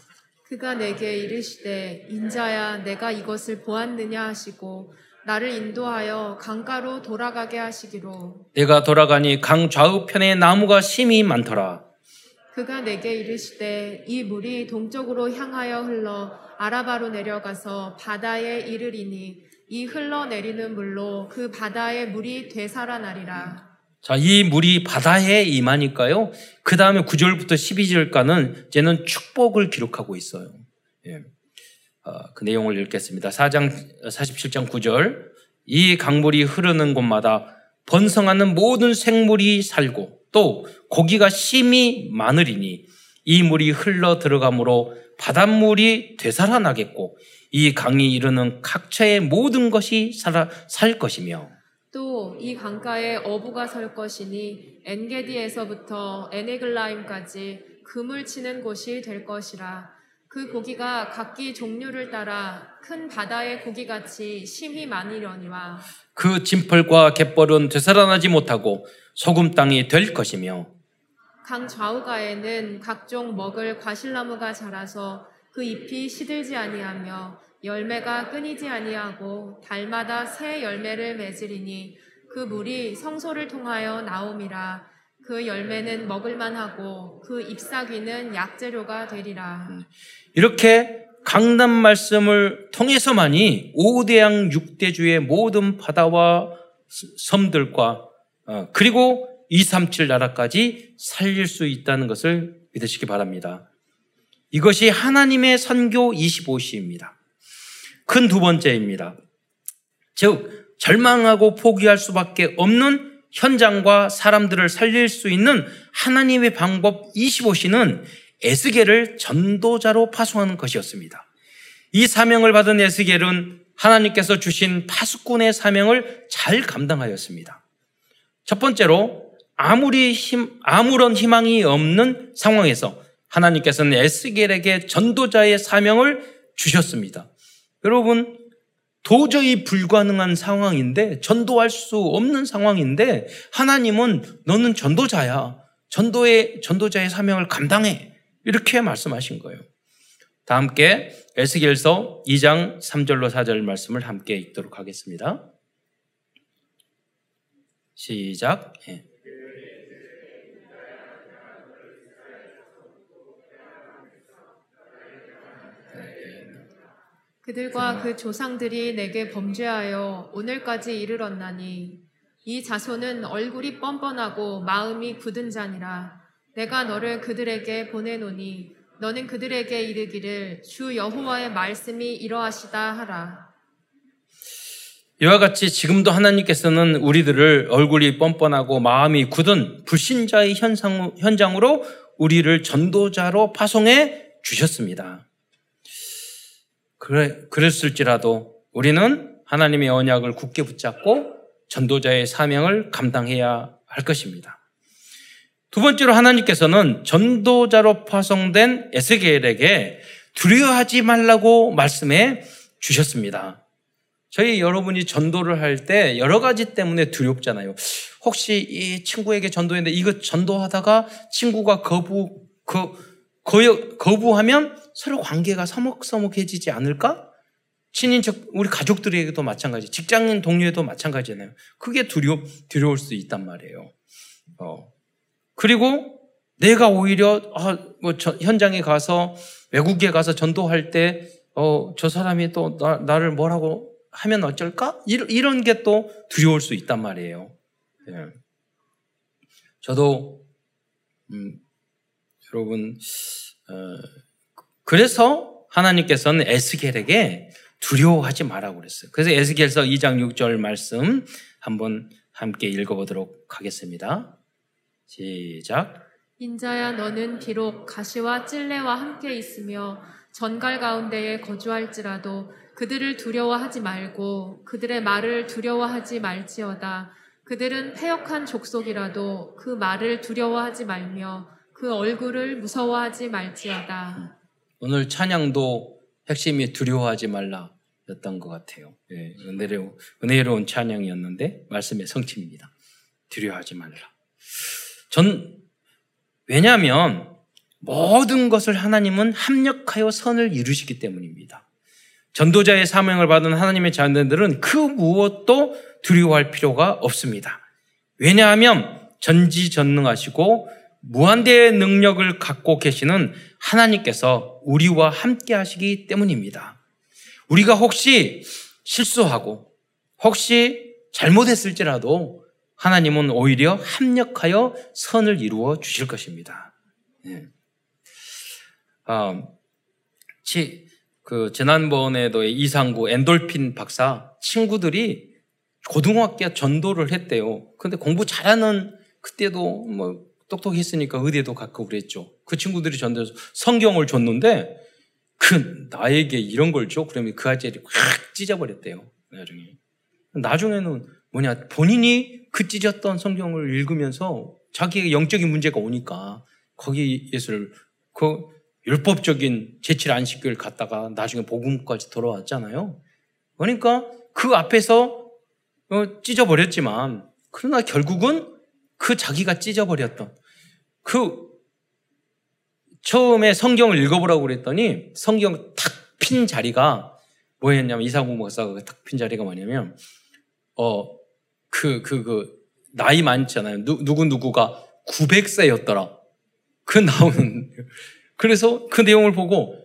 그가 내게 이르시되 인자야 내가 이것을 보았느냐 하시고 나를 인도하여 강가로 돌아가게 하시기로. 내가 돌아가니 강 좌우편에 나무가 심이 많더라. 그가 내게 이르시되 이 물이 동쪽으로 향하여 흘러 아라바로 내려가서 바다에 이르리니 이 흘러내리는 물로 그 바다의 물이 되살아나리라. 자, 이 물이 바다에 임하니까요. 그 다음에 9절부터 12절까는 이제는 축복을 기록하고 있어요. 예. 어, 그 내용을 읽겠습니다. 4장, 47장 9절. 이 강물이 흐르는 곳마다 번성하는 모든 생물이 살고 또 고기가 심이 많으리니 이 물이 흘러 들어가므로 바닷물이 되살아나겠고 이 강이 이르는 각처의 모든 것이 살아, 살 것이며 또 이 강가에 어부가 설 것이니 엔게디에서부터 에네글라임까지 금을 치는 곳이 될 것이라. 그 고기가 각기 종류를 따라 큰 바다의 고기같이 심히 많으려니와 그 진펄과 갯벌은 되살아나지 못하고 소금 땅이 될 것이며 강 좌우가에는 각종 먹을 과실나무가 자라서 그 잎이 시들지 아니하며 열매가 끊이지 아니하고 달마다 새 열매를 맺으리니 그 물이 성소를 통하여 나옴이라 그 열매는 먹을만하고 그 잎사귀는 약재료가 되리라 이렇게 강단 말씀을 통해서만이 5대양 6대주의 모든 바다와 섬들과 어, 그리고 237 나라까지 살릴 수 있다는 것을 믿으시기 바랍니다. 이것이 하나님의 선교 25시입니다. 큰 두 번째입니다. 즉 절망하고 포기할 수밖에 없는 현장과 사람들을 살릴 수 있는 하나님의 방법 25시는 에스겔을 전도자로 파송하는 것이었습니다. 이 사명을 받은 에스겔은 하나님께서 주신 파수꾼의 사명을 잘 감당하였습니다. 첫 번째로 아무리 힘, 아무런 희망이 없는 상황에서 하나님께서는 에스겔에게 전도자의 사명을 주셨습니다. 여러분, 도저히 불가능한 상황인데, 전도할 수 없는 상황인데, 하나님은 너는 전도자야. 전도의, 전도자의 사명을 감당해. 이렇게 말씀하신 거예요. 다 함께 에스겔서 2장 3절로 4절 말씀을 함께 읽도록 하겠습니다. 시작. 예. 그들과 그 조상들이 내게 범죄하여 오늘까지 이르렀나니 이 자손은 얼굴이 뻔뻔하고 마음이 굳은 자니라 내가 너를 그들에게 보내노니 너는 그들에게 이르기를 주 여호와의 말씀이 이러하시다 하라. 이와 같이 지금도 하나님께서는 우리들을 얼굴이 뻔뻔하고 마음이 굳은 불신자의 현상, 현장으로 우리를 전도자로 파송해 주셨습니다. 그래, 그랬을지라도 우리는 하나님의 언약을 굳게 붙잡고 전도자의 사명을 감당해야 할 것입니다. 두 번째로 하나님께서는 전도자로 파송된 에스겔에게 두려워하지 말라고 말씀해 주셨습니다. 저희 여러분이 전도를 할 때 여러 가지 때문에 두렵잖아요. 혹시 이 친구에게 전도했는데 이거 전도하다가 친구가 거부, 거, 거, 거부하면 서로 관계가 서먹서먹해지지 않을까? 친인척, 우리 가족들에게도 마찬가지, 직장인 동료에도 마찬가지잖아요. 그게 두려, 두려울 수 있단 말이에요. 어. 그리고 내가 오히려, 아, 뭐, 저, 현장에 가서, 외국에 가서 전도할 때, 어, 저 사람이 또 나, 나를 뭐라고 하면 어쩔까? 이런, 이런 게 또 두려울 수 있단 말이에요. 예. 저도, 음, 여러분, 어, 그래서 하나님께서는 에스겔에게 두려워하지 말라고 그랬어요. 그래서 에스겔서 2장 6절 말씀 한번 함께 읽어보도록 하겠습니다. 시작. 인자야 너는 비록 가시와 찔레와 함께 있으며 전갈 가운데에 거주할지라도 그들을 두려워하지 말고 그들의 말을 두려워하지 말지어다. 그들은 패역한 족속이라도 그 말을 두려워하지 말며 그 얼굴을 무서워하지 말지어다. 오늘 찬양도 핵심이 두려워하지 말라 였던 것 같아요. 예, 은혜로운, 은혜로운 찬양이었는데 말씀의 성취입니다. 두려워하지 말라. 전 왜냐하면 모든 것을 하나님은 합력하여 선을 이루시기 때문입니다. 전도자의 사명을 받은 하나님의 자녀들은 그 무엇도 두려워할 필요가 없습니다. 왜냐하면 전지전능하시고 무한대의 능력을 갖고 계시는 하나님께서 우리와 함께 하시기 때문입니다. 우리가 혹시 실수하고 혹시 잘못했을지라도 하나님은 오히려 합력하여 선을 이루어 주실 것입니다. 예. 아, 치, 그 지난번에도 이상구 엔돌핀 박사 친구들이 고등학교 전도를 했대요. 근데 공부 잘하는 그때도 뭐 똑똑했으니까 의대도 갔고 그랬죠. 그 친구들이 전도해서 성경을 줬는데 그 나에게 이런 걸 줘? 그러면 그 아저씨 확 찢어버렸대요. 나중에. 나중에는 뭐냐 본인이 그 찢었던 성경을 읽으면서 자기의 영적인 문제가 오니까 거기 예수를 그 율법적인 제칠 안식을 갖다가 나중에 복음까지 돌아왔잖아요. 그러니까 그 앞에서 어, 찢어버렸지만 그러나 결국은 그 자기가 찢어버렸던 그 처음에 성경을 읽어보라고 그랬더니 성경 탁 핀 자리가 뭐였냐면 이상국 목사가 탁 핀 자리가 뭐냐면 어그 그, 그, 나이 많잖아요. 누, 누구 누구가 900세였더라. 그 나오는 [LAUGHS] 그래서 그 내용을 보고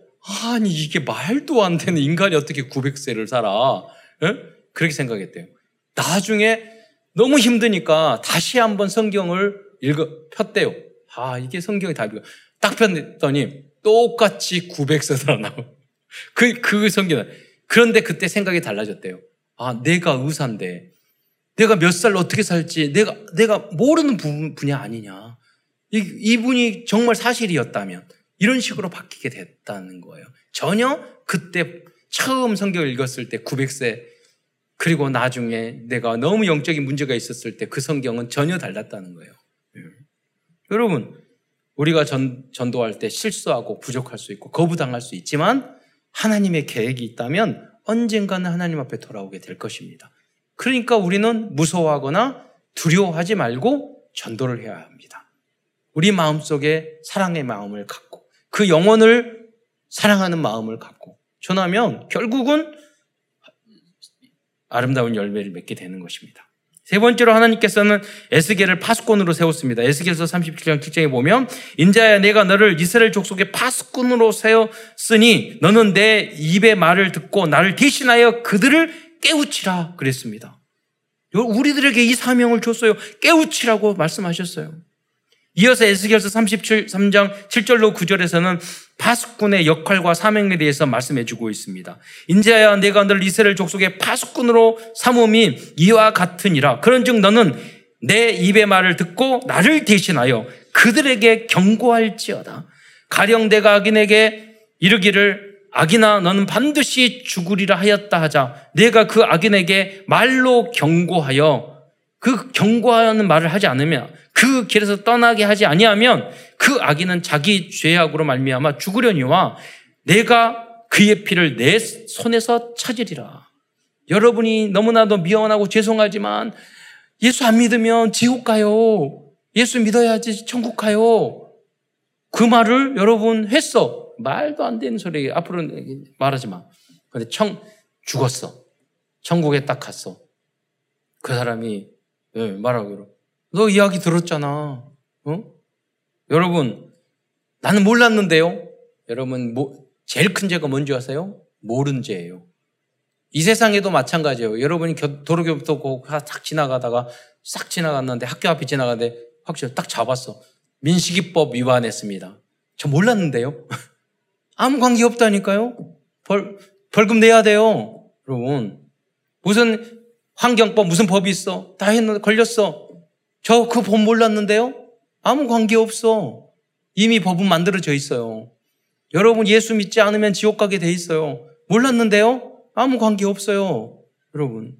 아니 이게 말도 안 되는 인간이 어떻게 900세를 살아? 에? 그렇게 생각했대요. 나중에 너무 힘드니까 다시 한번 성경을 읽어 폈대요. 아, 이게 성경이 답이고. 딱 폈더니 똑같이 900세더라 나오. 그, 그 성경은. 그런데 그때 생각이 달라졌대요. 아, 내가 의사인데, 내가 몇 살 어떻게 살지, 내가, 내가 모르는 부 분야 아니냐. 이, 이분이 정말 사실이었다면, 이런 식으로 바뀌게 됐다는 거예요. 전혀 그때 처음 성경을 읽었을 때 900세 그리고 나중에 내가 너무 영적인 문제가 있었을 때 그 성경은 전혀 달랐다는 거예요. 예. 여러분, 우리가 전, 전도할 때 실수하고 부족할 수 있고 거부당할 수 있지만 하나님의 계획이 있다면 언젠가는 하나님 앞에 돌아오게 될 것입니다. 그러니까 우리는 무서워하거나 두려워하지 말고 전도를 해야 합니다. 우리 마음속에 사랑의 마음을 갖고 그 영혼을 사랑하는 마음을 갖고 전하면 결국은 아름다운 열매를 맺게 되는 것입니다. 세 번째로 하나님께서는 에스겔을 파수꾼으로 세웠습니다. 에스겔서 37장 7장에 보면 인자야 내가 너를 이스라엘 족속의 파수꾼으로 세웠으니 너는 내 입의 말을 듣고 나를 대신하여 그들을 깨우치라 그랬습니다. 우리들에게 이 사명을 줬어요. 깨우치라고 말씀하셨어요. 이어서 에스겔서 37, 3장 7절로 9절에서는 파수꾼의 역할과 사명에 대해서 말씀해 주고 있습니다. 인자야 내가 늘 이스라엘 족속의 파수꾼으로 삼음이 이와 같으니라. 그런즉 너는 내 입의 말을 듣고 나를 대신하여 그들에게 경고할지어다. 가령 내가 악인에게 이르기를 악이나 너는 반드시 죽으리라 하였다 하자. 내가 그 악인에게 말로 경고하여 그 경고하는 말을 하지 않으면 그 길에서 떠나게 하지 아니하면 그 악인은 자기 죄악으로 말미암아 죽으려니와 내가 그의 피를 내 손에서 찾으리라. 여러분이 너무나도 미안하고 죄송하지만 예수 안 믿으면 지옥 가요. 예수 믿어야지 천국 가요. 그 말을 여러분 했어. 말도 안 되는 소리. 앞으로는 말하지 마. 근데 청, 죽었어. 천국에 딱 갔어. 그 사람이 네, 말하기로. 너 이야기 들었잖아. 어? 여러분, 나는 몰랐는데요. 여러분, 뭐, 제일 큰 죄가 뭔지 아세요? 모른 죄예요. 이 세상에도 마찬가지예요. 여러분이 도로 교부터 싹 지나가다가 싹 지나갔는데 학교 앞에 지나가는데 확실히 딱 잡았어. 민식이법 위반했습니다. 저 몰랐는데요. [LAUGHS] 아무 관계 없다니까요. 벌, 벌금 내야 돼요. 여러분. 무슨 환경법, 무슨 법이 있어? 다 했는데 걸렸어. 저 그 법 몰랐는데요? 아무 관계 없어. 이미 법은 만들어져 있어요. 여러분 예수 믿지 않으면 지옥 가게 돼 있어요. 몰랐는데요? 아무 관계 없어요. 여러분.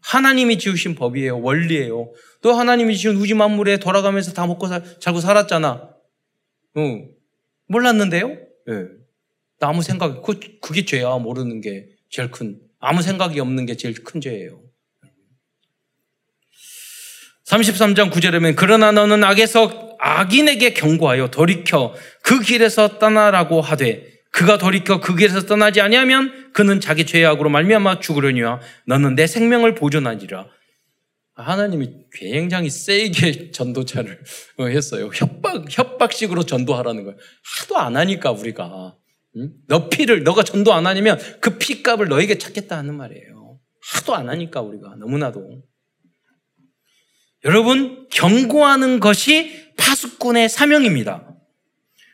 하나님이 지으신 법이에요. 원리예요. 또 하나님이 지은 우주 만물에 돌아가면서 다 먹고 살, 살고 살았잖아. 어. 몰랐는데요? 예. 네. 아무 생각, 그, 그게 죄야. 모르는 게 제일 큰, 아무 생각이 없는 게 제일 큰 죄예요. 33장 9절에 면 그러나 너는 악에서 악인에게 경고하여 돌이켜 그 길에서 떠나라고 하되 그가 돌이켜 그 길에서 떠나지 아니하면 그는 자기 죄악으로 말미암아 죽으려니와 너는 내 생명을 보존하리라. 하나님이 굉장히 세게 전도자를 [LAUGHS] 했어요. 협박 협박식으로 전도하라는 거예요. 하도 안 하니까 우리가 응? 너 피를 너가 전도 안 하냐면 그 피값을 너에게 찾겠다 하는 말이에요. 하도 안 하니까 우리가 너무나도 여러분, 경고하는 것이 파수꾼의 사명입니다.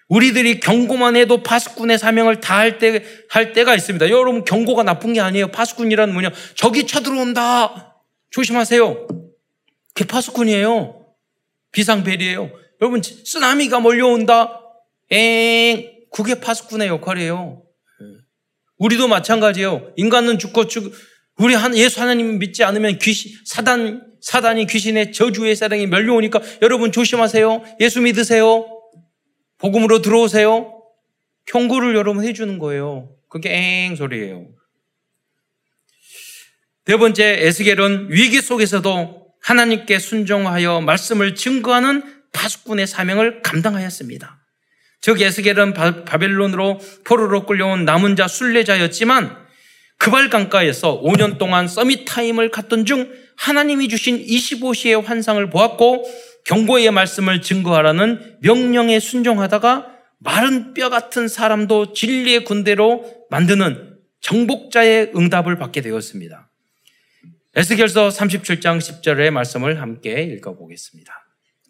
우리들이 경고만 해도 파수꾼의 사명을 다 할 때, 할 때가 있습니다. 여러분, 경고가 나쁜 게 아니에요. 파수꾼이라는 뭐냐? 적이 쳐들어온다. 조심하세요. 그게 파수꾼이에요. 비상벨이에요. 여러분, 쓰나미가 몰려온다. 엥. 그게 파수꾼의 역할이에요. 우리도 마찬가지예요. 인간은 죽고 죽, 우리 예수 하나님 믿지 않으면 귀신, 사단, 사단이 귀신의 저주의 사랑이 멸려오니까 여러분 조심하세요. 예수 믿으세요. 복음으로 들어오세요. 경고를 여러분 해주는 거예요. 그게 엥 소리예요. 네 번째 에스겔은 위기 속에서도 하나님께 순종하여 말씀을 증거하는 파수꾼의 사명을 감당하였습니다. 즉 에스겔은 바벨론으로 포로로 끌려온 남은 자 순례자였지만 그발 강가에서 5년 동안 summit time을 갖던 중 하나님이 주신 25시의 환상을 보았고 경고의 말씀을 증거하라는 명령에 순종하다가 마른 뼈 같은 사람도 진리의 군대로 만드는 정복자의 응답을 받게 되었습니다. 에스겔서 37장 10절의 말씀을 함께 읽어보겠습니다.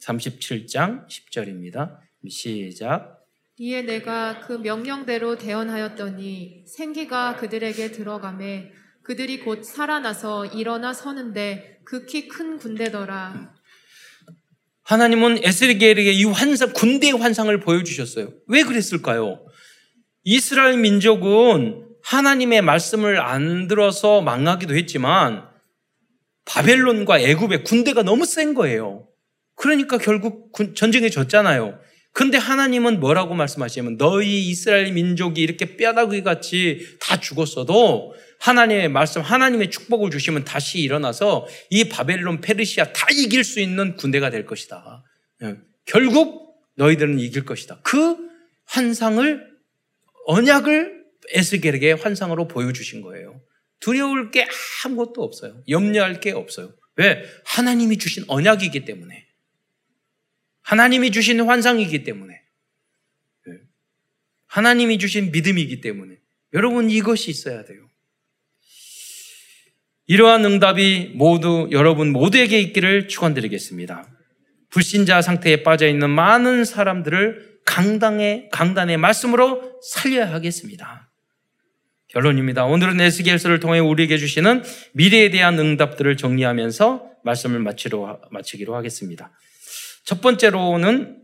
37장 10절입니다. 시작. 이에 내가 그 명령대로 대언하였더니 생기가 그들에게 들어가매 그들이 곧 살아나서 일어나 서는데 극히 큰 군대더라. 하나님은 에스겔에게 이 환상, 군대의 환상을 보여주셨어요. 왜 그랬을까요? 이스라엘 민족은 하나님의 말씀을 안 들어서 망하기도 했지만 바벨론과 애굽의 군대가 너무 센 거예요. 그러니까 결국 전쟁에 졌잖아요. 근데 하나님은 뭐라고 말씀하시냐면 너희 이스라엘 민족이 이렇게 뼈다귀 같이 다 죽었어도 하나님의 말씀, 하나님의 축복을 주시면 다시 일어나서 이 바벨론, 페르시아 다 이길 수 있는 군대가 될 것이다. 예. 결국 너희들은 이길 것이다. 그 환상을 언약을 에스겔에게 환상으로 보여주신 거예요. 두려울 게 아무것도 없어요. 염려할 게 없어요. 왜? 하나님이 주신 언약이기 때문에. 하나님이 주신 환상이기 때문에. 예. 하나님이 주신 믿음이기 때문에. 여러분 이것이 있어야 돼요. 이러한 응답이 모두 여러분 모두에게 있기를 축원드리겠습니다. 불신자 상태에 빠져 있는 많은 사람들을 강당의 강단의 말씀으로 살려야 하겠습니다. 결론입니다. 오늘은 에스겔서를 통해 우리에게 주시는 미래에 대한 응답들을 정리하면서 말씀을 마치로, 마치기로 하겠습니다. 첫 번째로는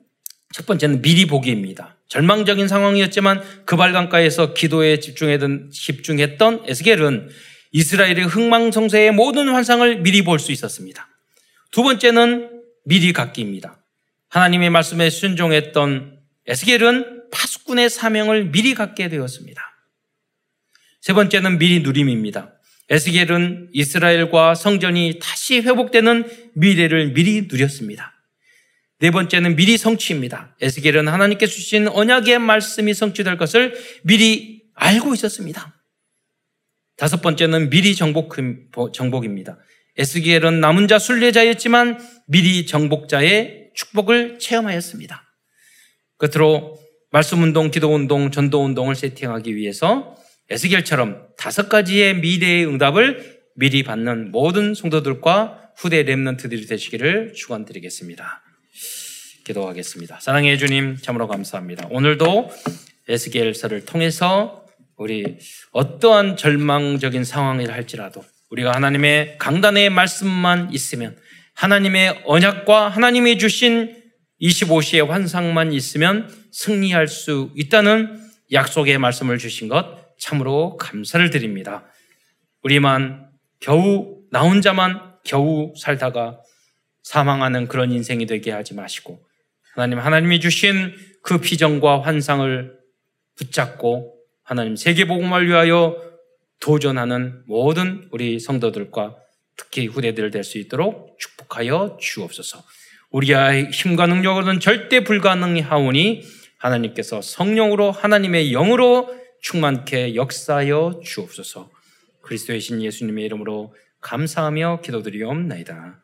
첫 번째는 미리 보기입니다. 절망적인 상황이었지만 그 발강가에서 기도에 집중했던, 집중했던 에스겔은 이스라엘의 흥망성쇠의 모든 환상을 미리 볼 수 있었습니다. 두 번째는 미리 갖기입니다. 하나님의 말씀에 순종했던 에스겔은 파수꾼의 사명을 미리 갖게 되었습니다. 세 번째는 미리 누림입니다. 에스겔은 이스라엘과 성전이 다시 회복되는 미래를 미리 누렸습니다. 네 번째는 미리 성취입니다. 에스겔은 하나님께 주신 언약의 말씀이 성취될 것을 미리 알고 있었습니다. 다섯 번째는 미리 정복, 정복입니다. 에스겔은 남은 자 순례자였지만 미리 정복자의 축복을 체험하였습니다. 끝으로 말씀 운동, 기도 운동, 전도 운동을 세팅하기 위해서 에스겔처럼 다섯 가지의 미래의 응답을 미리 받는 모든 성도들과 후대 랩런트들이 되시기를 축원드리겠습니다. 기도하겠습니다. 사랑해 주님 참으로 감사합니다. 오늘도 에스겔서를 통해서 우리 어떠한 절망적인 상황이라 할지라도 우리가 하나님의 강단의 말씀만 있으면 하나님의 언약과 하나님이 주신 25시의 환상만 있으면 승리할 수 있다는 약속의 말씀을 주신 것 참으로 감사를 드립니다. 우리만 겨우 나 혼자만 겨우 살다가 사망하는 그런 인생이 되게 하지 마시고 하나님 하나님이 주신 그 비전과 환상을 붙잡고 하나님 세계 복음을 위하여 도전하는 모든 우리 성도들과 특히 후대들 될 수 있도록 축복하여 주옵소서. 우리의 힘과 능력으로는 절대 불가능하오니 하나님께서 성령으로 하나님의 영으로 충만케 역사하여 주옵소서. 그리스도의 신 예수님의 이름으로 감사하며 기도드리옵나이다.